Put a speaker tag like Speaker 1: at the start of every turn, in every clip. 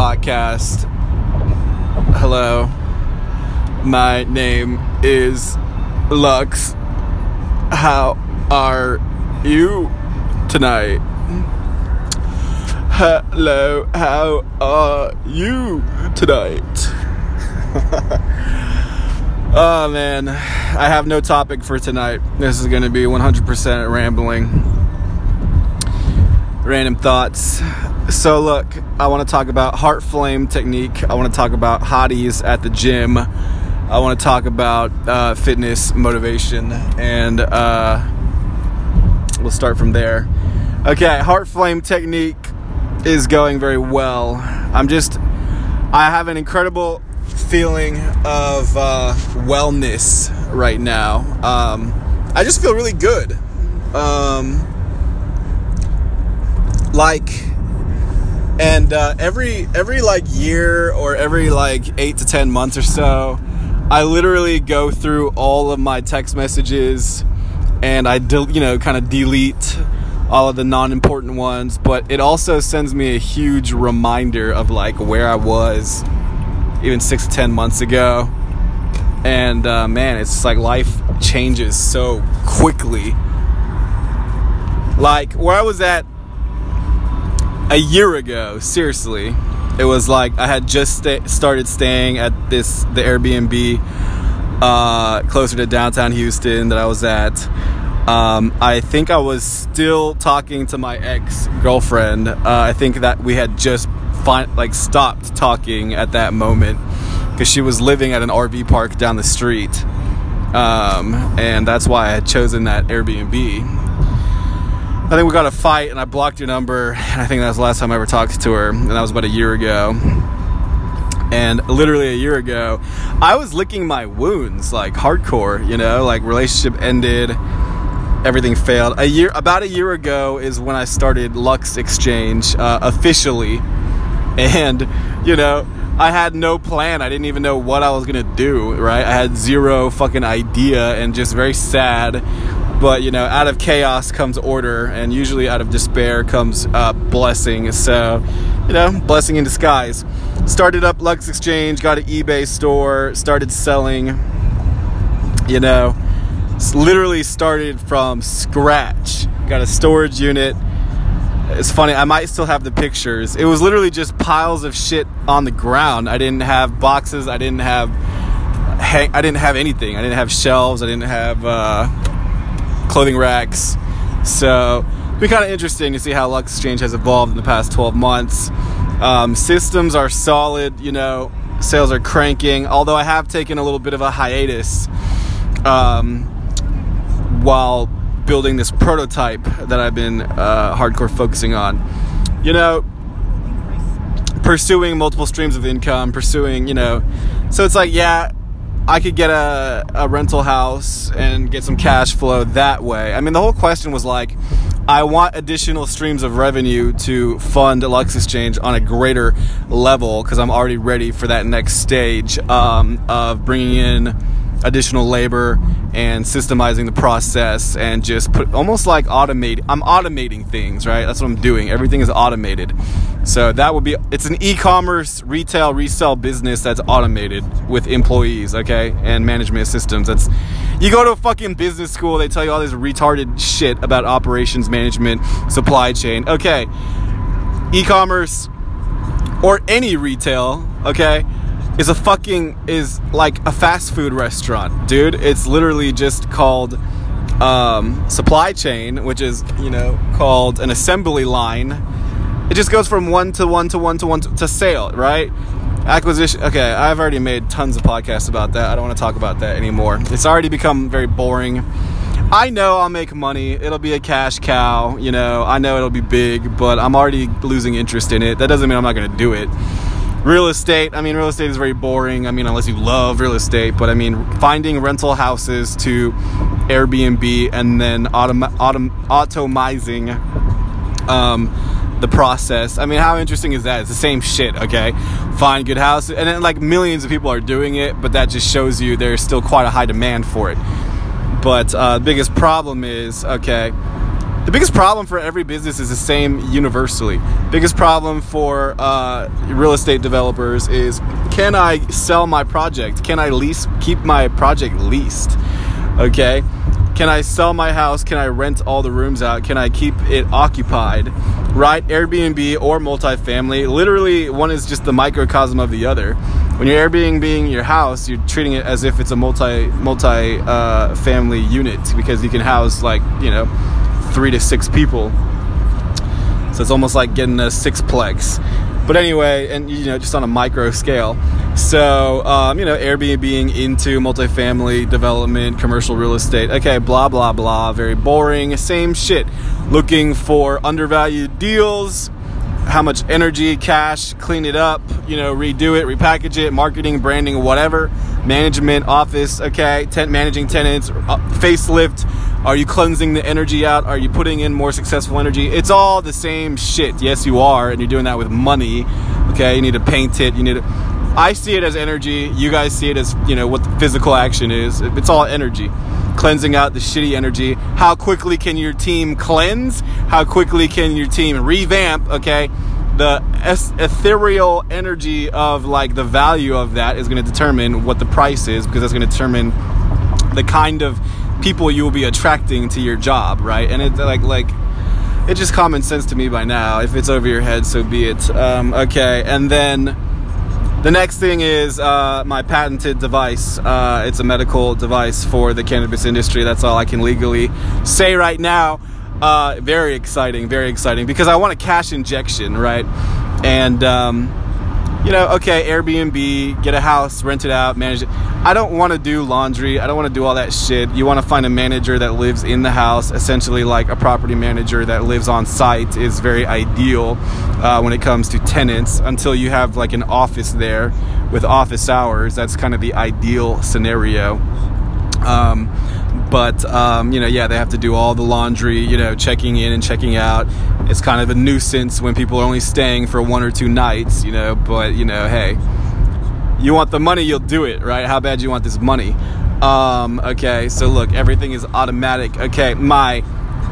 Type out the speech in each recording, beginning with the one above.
Speaker 1: podcast. Hello. My name is Lux. How are you tonight? Hello, how are you tonight? oh man, I have no topic for tonight. This is going to be 100% rambling. Random thoughts. So, look, I want to talk about heart flame technique. I want to talk about hotties at the gym. I want to talk about uh, fitness motivation, and uh, we'll start from there. Okay, heart flame technique is going very well. I'm just, I have an incredible feeling of uh, wellness right now. Um, I just feel really good. Um, like, and uh, every every like year or every like eight to ten months or so, I literally go through all of my text messages, and I del- you know kind of delete all of the non-important ones but it also sends me a huge reminder of like where i was even six to ten months ago. And uh, man it's like life changes so quickly. Like where i was at a year ago seriously it was like i had just sta- started staying at this the airbnb uh, closer to downtown houston that i was at um, I think I was still talking to my ex girlfriend. Uh, I think that we had just like stopped talking at that moment because she was living at an RV park down the street, um, and that's why I had chosen that Airbnb. I think we got a fight, and I blocked your number. And I think that was the last time I ever talked to her, and that was about a year ago. And literally a year ago, I was licking my wounds like hardcore, you know, like relationship ended everything failed. A year, about a year ago, is when I started Lux Exchange uh, officially, and you know, I had no plan. I didn't even know what I was gonna do. Right, I had zero fucking idea, and just very sad. But you know, out of chaos comes order, and usually out of despair comes uh, blessing. So, you know, blessing in disguise. Started up Lux Exchange, got an eBay store, started selling. You know literally started from scratch. Got a storage unit. It's funny, I might still have the pictures. It was literally just piles of shit on the ground. I didn't have boxes, I didn't have I didn't have anything. I didn't have shelves, I didn't have uh, clothing racks. So, it's been kind of interesting to see how Lux Exchange has evolved in the past 12 months. Um, systems are solid, you know, sales are cranking, although I have taken a little bit of a hiatus. Um, while building this prototype that I've been uh, hardcore focusing on. You know, pursuing multiple streams of income, pursuing, you know, so it's like, yeah, I could get a, a rental house and get some cash flow that way. I mean, the whole question was like, I want additional streams of revenue to fund Lux Exchange on a greater level because I'm already ready for that next stage um, of bringing in additional labor and systemizing the process and just put almost like automate I'm automating things, right? That's what I'm doing. Everything is automated. So that would be it's an e-commerce retail resell business that's automated with employees, okay? And management systems. That's you go to a fucking business school, they tell you all this retarded shit about operations management, supply chain. Okay. E-commerce or any retail, okay? Is a fucking is like a fast food restaurant, dude. It's literally just called um, supply chain, which is you know called an assembly line. It just goes from one to one to one to one to, to sale, right? Acquisition. Okay, I've already made tons of podcasts about that. I don't want to talk about that anymore. It's already become very boring. I know I'll make money. It'll be a cash cow. You know, I know it'll be big, but I'm already losing interest in it. That doesn't mean I'm not going to do it real estate i mean real estate is very boring i mean unless you love real estate but i mean finding rental houses to airbnb and then autom- autom- automizing um, the process. I mean how interesting is that? It's the same shit okay? Find good houses and then like millions of people are doing it but that just shows you there's still quite a high demand for it. But uh, the biggest problem is okay the biggest problem for every business is the same universally. Biggest problem for uh, real estate developers is can I sell my project? Can I lease keep my project leased? Okay. Can I sell my house? Can I rent all the rooms out? Can I keep it occupied? Right? Airbnb or multifamily. Literally, one is just the microcosm of the other. When you're Airbnb your house, you're treating it as if it's a multi multi uh, family unit because you can house like you know three to six people. So it's almost like getting a sixplex. But anyway, and you know, just on a micro scale. So, um, you know, Airbnb into multifamily development, commercial real estate. Okay, blah, blah, blah. Very boring. Same shit. Looking for undervalued deals. How much energy, cash, clean it up, you know, redo it, repackage it, marketing, branding, whatever. Management, office, okay, tent managing tenants, uh, facelift, are you cleansing the energy out? Are you putting in more successful energy? It's all the same shit. Yes, you are, and you're doing that with money. Okay, you need to paint it. You need to. I see it as energy. You guys see it as you know what the physical action is. It's all energy. Cleansing out the shitty energy. How quickly can your team cleanse? How quickly can your team revamp? Okay, the ethereal energy of like the value of that is going to determine what the price is because that's going to determine the kind of people you will be attracting to your job, right? And it's like like it's just common sense to me by now. If it's over your head, so be it. Um, okay, and then the next thing is uh, my patented device. Uh, it's a medical device for the cannabis industry. That's all I can legally say right now. Uh, very exciting, very exciting because I want a cash injection, right? And um, you know, okay, Airbnb, get a house, rent it out, manage it. I don't want to do laundry. I don't want to do all that shit. You want to find a manager that lives in the house, essentially like a property manager that lives on site is very ideal uh, when it comes to tenants until you have like an office there with office hours. That's kind of the ideal scenario. Um, but um, you know, yeah, they have to do all the laundry, you know, checking in and checking out. It's kind of a nuisance when people are only staying for one or two nights, you know. But you know, hey, you want the money, you'll do it, right? How bad you want this money? Um, okay, so look, everything is automatic. Okay, my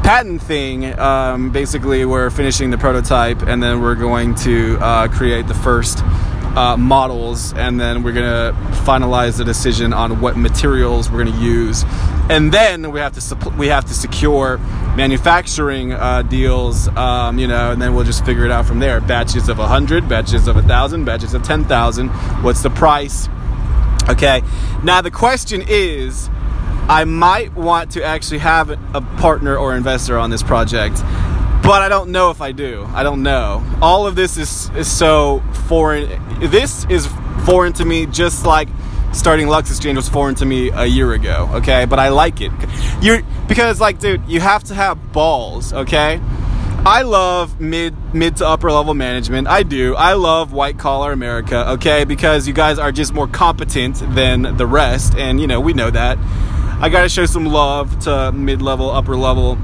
Speaker 1: patent thing, um, basically, we're finishing the prototype, and then we're going to uh, create the first uh, models, and then we're gonna finalize the decision on what materials we're gonna use, and then we have to supp- we have to secure manufacturing uh, deals, um, you know, and then we'll just figure it out from there. Batches of hundred, batches of thousand, batches of ten thousand. What's the price? Okay. Now the question is. I might want to actually have a partner or investor on this project but I don't know if I do. I don't know. All of this is, is so foreign. This is foreign to me, just like starting Lux Exchange was foreign to me a year ago. Okay, but I like it. You're because like, dude, you have to have balls. Okay. I love mid mid to upper level management. I do. I love white collar America, okay? Because you guys are just more competent than the rest and you know, we know that. I got to show some love to mid level, upper level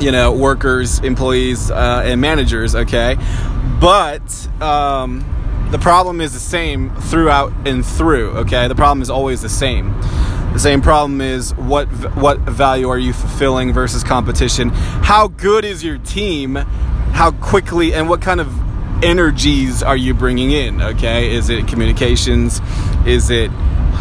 Speaker 1: you know, workers, employees, uh, and managers, okay? But um, the problem is the same throughout and through, okay? The problem is always the same. The same problem is what what value are you fulfilling versus competition? How good is your team? How quickly and what kind of energies are you bringing in? Okay, is it communications? Is it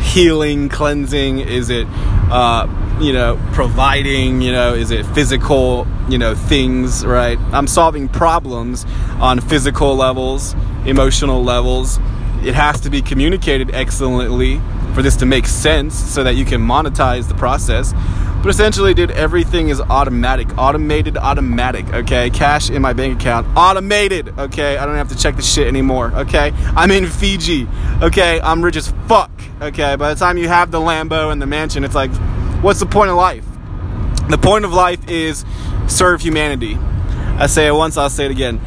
Speaker 1: healing, cleansing? Is it uh, you know, providing, you know, is it physical, you know, things, right? I'm solving problems on physical levels, emotional levels. It has to be communicated excellently for this to make sense so that you can monetize the process. But essentially, dude, everything is automatic, automated, automatic, okay? Cash in my bank account, automated, okay? I don't have to check the shit anymore, okay? I'm in Fiji, okay? I'm rich as fuck, okay? By the time you have the Lambo and the mansion, it's like, what's the point of life? The point of life is serve humanity. I say it once, I'll say it again.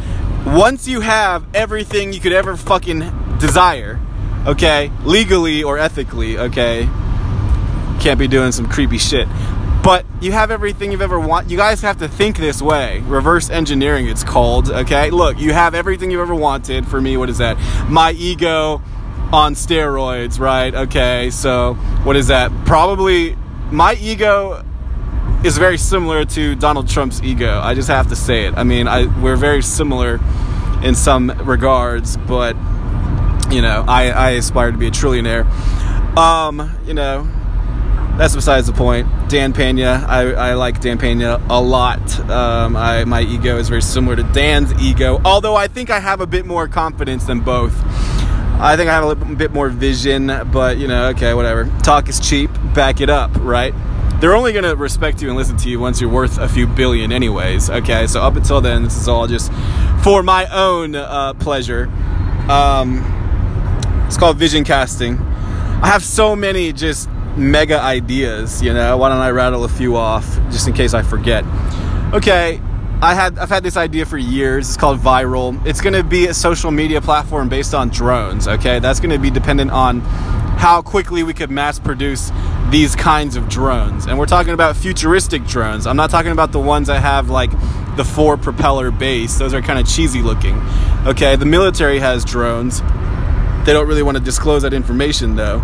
Speaker 1: Once you have everything you could ever fucking desire, okay, legally or ethically, okay, can't be doing some creepy shit. But you have everything you've ever want. You guys have to think this way. Reverse engineering, it's called. Okay, look, you have everything you've ever wanted. For me, what is that? My ego on steroids, right? Okay, so what is that? Probably my ego is very similar to Donald Trump's ego. I just have to say it. I mean, I, we're very similar in some regards, but you know, I, I aspire to be a trillionaire. Um, you know, that's besides the point. Dan Pena, I, I like Dan Pena a lot. Um, I, my ego is very similar to Dan's ego, although I think I have a bit more confidence than both. I think I have a little bit more vision, but you know, okay, whatever. Talk is cheap, back it up, right? They're only gonna respect you and listen to you once you're worth a few billion, anyways. Okay, so up until then, this is all just for my own uh, pleasure. Um, it's called vision casting. I have so many just mega ideas, you know. Why don't I rattle a few off just in case I forget? Okay, I had I've had this idea for years. It's called Viral. It's going to be a social media platform based on drones, okay? That's going to be dependent on how quickly we could mass produce these kinds of drones. And we're talking about futuristic drones. I'm not talking about the ones that have like the four propeller base. Those are kind of cheesy looking. Okay, the military has drones. They don't really want to disclose that information though.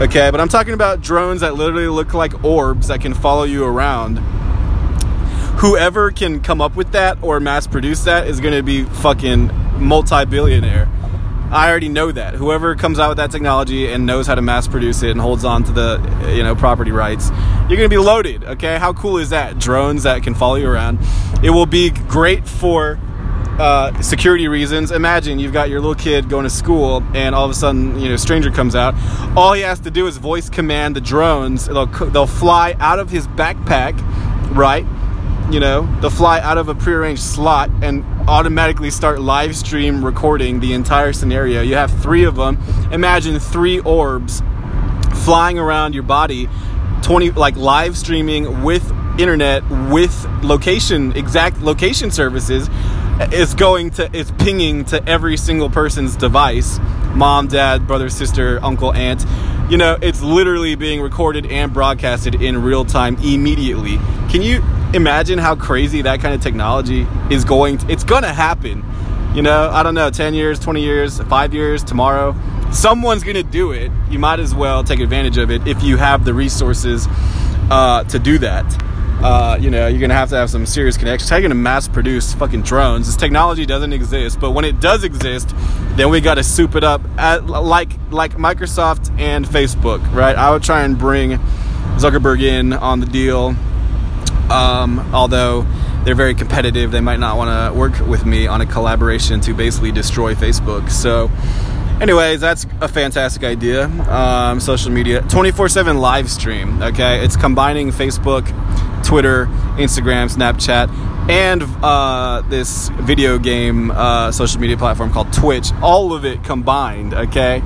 Speaker 1: Okay, but I'm talking about drones that literally look like orbs that can follow you around. Whoever can come up with that or mass produce that is going to be fucking multi billionaire. I already know that. Whoever comes out with that technology and knows how to mass produce it and holds on to the you know property rights, you're going to be loaded. Okay, how cool is that? Drones that can follow you around. It will be great for uh, security reasons. Imagine you've got your little kid going to school, and all of a sudden, you know, stranger comes out. All he has to do is voice command the drones. They'll they'll fly out of his backpack, right? You know, they'll fly out of a prearranged slot and automatically start live stream recording the entire scenario. You have three of them. Imagine three orbs flying around your body, twenty like live streaming with internet with location exact location services is going to is pinging to every single person's device mom dad brother sister uncle aunt you know it's literally being recorded and broadcasted in real time immediately can you imagine how crazy that kind of technology is going to, it's to happen you know i don't know 10 years 20 years 5 years tomorrow someone's to do it you might as well take advantage of it if you have the resources uh, to do that uh, you know, you're gonna have to have some serious connections. How are you gonna mass produce fucking drones? This technology doesn't exist, but when it does exist, then we gotta soup it up at, like like Microsoft and Facebook, right? I would try and bring Zuckerberg in on the deal, um, although they're very competitive. They might not want to work with me on a collaboration to basically destroy Facebook. So anyways that's a fantastic idea um, social media 24-7 live stream okay it's combining facebook twitter instagram snapchat and uh, this video game uh, social media platform called twitch all of it combined okay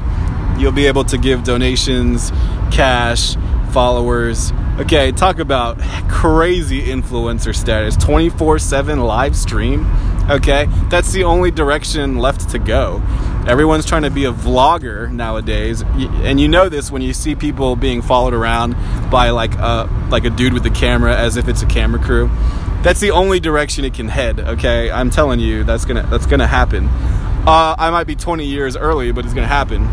Speaker 1: you'll be able to give donations cash followers okay talk about crazy influencer status. 24-7 live stream? Okay that's the only direction left to go. Everyone's trying to be a vlogger nowadays. And you know this when you see people being followed around by like a like a dude with a camera as if it's a camera crew. That's the only direction it can head okay? I'm telling you that's gonna that's gonna happen. Uh, i might be 20 years early but it's gonna happen.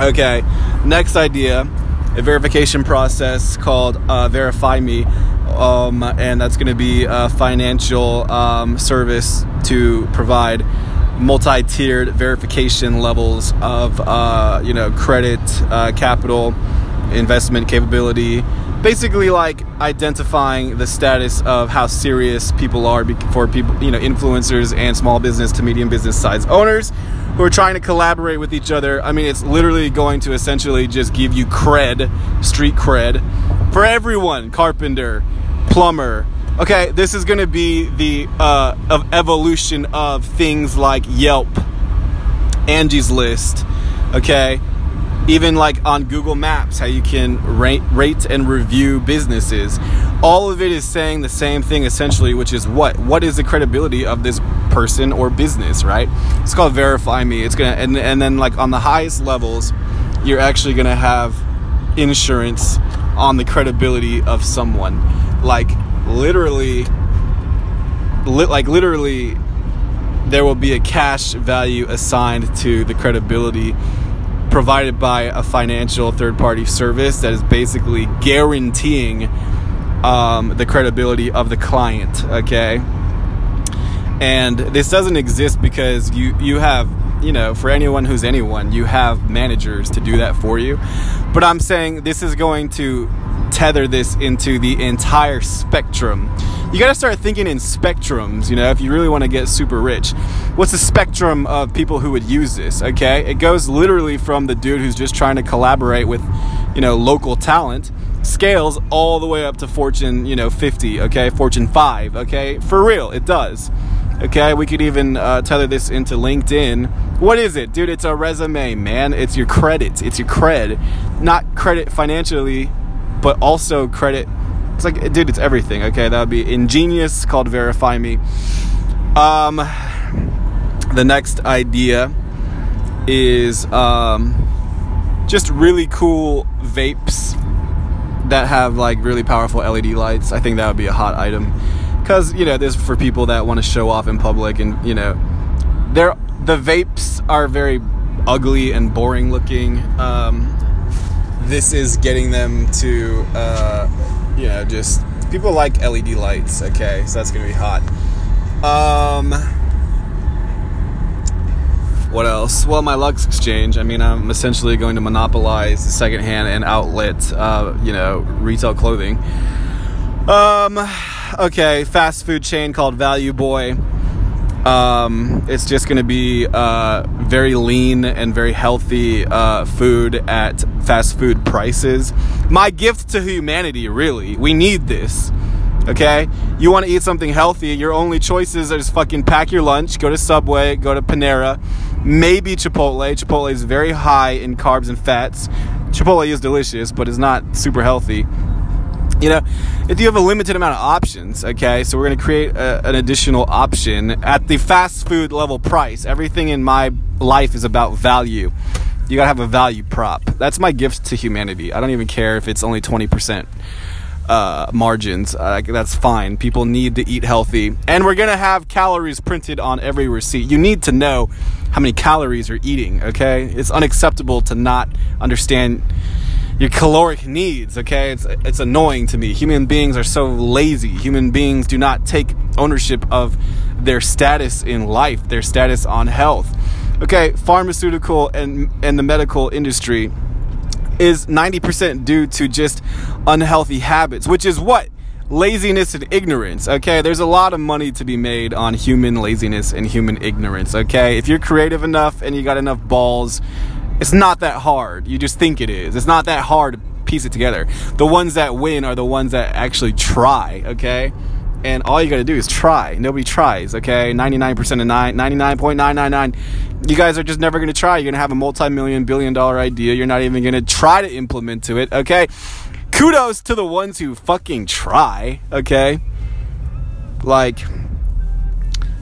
Speaker 1: Okay next idea a verification process called uh, verify me um, and that's going to be a financial um, service to provide multi-tiered verification levels of uh, you know credit, uh, capital, investment capability. Basically, like identifying the status of how serious people are for people, you know, influencers and small business to medium business size owners who are trying to collaborate with each other. I mean, it's literally going to essentially just give you cred, street cred, for everyone carpenter, plumber, okay, this is going to be the uh, of evolution of things like Yelp, Angie's List, okay, even like on Google Maps, how you can rate, rate and review businesses. All of it is saying the same thing essentially, which is what? What is the credibility of this person or business, right? It's called Verify Me. It's gonna and and then like on the highest levels, you're actually gonna have insurance on the credibility of someone. Like literally li- like literally there will be a cash value assigned to the credibility provided by a financial third party service that is basically guaranteeing um, the credibility of the client. Okay, and this doesn't exist because you you have you know for anyone who's anyone you have managers to do that for you. But I'm saying this is going to tether this into the entire spectrum. You got to start thinking in spectrums, you know, if you really want to get super rich. What's the spectrum of people who would use this, okay? It goes literally from the dude who's just trying to collaborate with, you know, local talent, scales all the way up to Fortune, you know, 50, okay? Fortune 5, okay? For real, it does. Okay, we could even uh, tether this into LinkedIn. What is it, dude? It's a resume, man. It's your credit. It's your cred, not credit financially, but also credit. It's like, dude, it's everything. Okay, that would be ingenious. Called verify me. Um, the next idea is um, just really cool vapes that have like really powerful LED lights. I think that would be a hot item because you know this for people that want to show off in public and you know they're the vapes are very ugly and boring looking. Um, this is getting them to, uh, you know, just people like LED lights. Okay, so that's gonna be hot. Um, what else? Well, my Lux Exchange. I mean, I'm essentially going to monopolize the secondhand and outlet, uh, you know, retail clothing. Um, okay, fast food chain called Value Boy. Um, it's just going to be uh, very lean and very healthy uh, food at fast food prices. My gift to humanity, really. We need this. Okay? You want to eat something healthy, your only choices are just fucking pack your lunch, go to Subway, go to Panera, maybe Chipotle. Chipotle is very high in carbs and fats. Chipotle is delicious, but it's not super healthy you know, if you have a limited amount of options, okay, so we're going to create a, an additional option at the fast food level price. Everything in my life is about value. You got to have a value prop. That's my gift to humanity. I don't even care if it's only 20% uh, margins. Uh, that's fine. People need to eat healthy. And we're going to have calories printed on every receipt. You need to know how many calories you're eating, okay? It's unacceptable to not understand your caloric needs okay? It's it's annoying to me. Human beings are so lazy. Human beings do not take ownership of their status in life their status on health. Okay pharmaceutical and and the medical industry is 90% due to just unhealthy habits which is what? Laziness and ignorance okay? There's a lot of money to be made on human laziness and human ignorance okay? If you're creative enough and you got enough balls it's not that hard. You just think it is. It's not that hard to piece it together. The ones that win are the ones that actually try, okay? And all you gotta do is try. Nobody tries, okay? 99% of 9, 99.999. You guys are just never gonna try. You're gonna have a multi million, billion dollar idea. You're not even gonna try to implement to it, okay? Kudos to the ones who fucking try, okay? Like,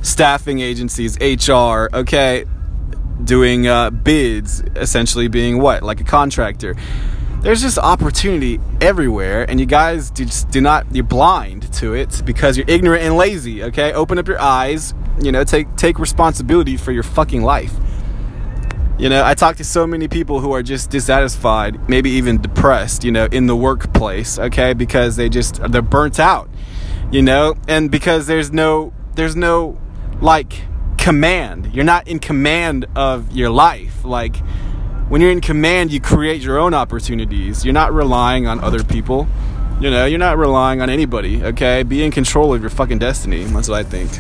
Speaker 1: staffing agencies, HR, okay? Doing uh, bids, essentially being what? Like a contractor. There's just opportunity everywhere, and you guys just do not, you're blind to it because you're ignorant and lazy, okay? Open up your eyes, you know, take, take responsibility for your fucking life. You know, I talk to so many people who are just dissatisfied, maybe even depressed, you know, in the workplace, okay? Because they just, they're burnt out, you know? And because there's no, there's no, like, command. You're not in command of your life. Like when you're in command, you create your own opportunities. You're not relying on other people. You know, you're not relying on anybody, okay? Be in control of your fucking destiny. That's what I think.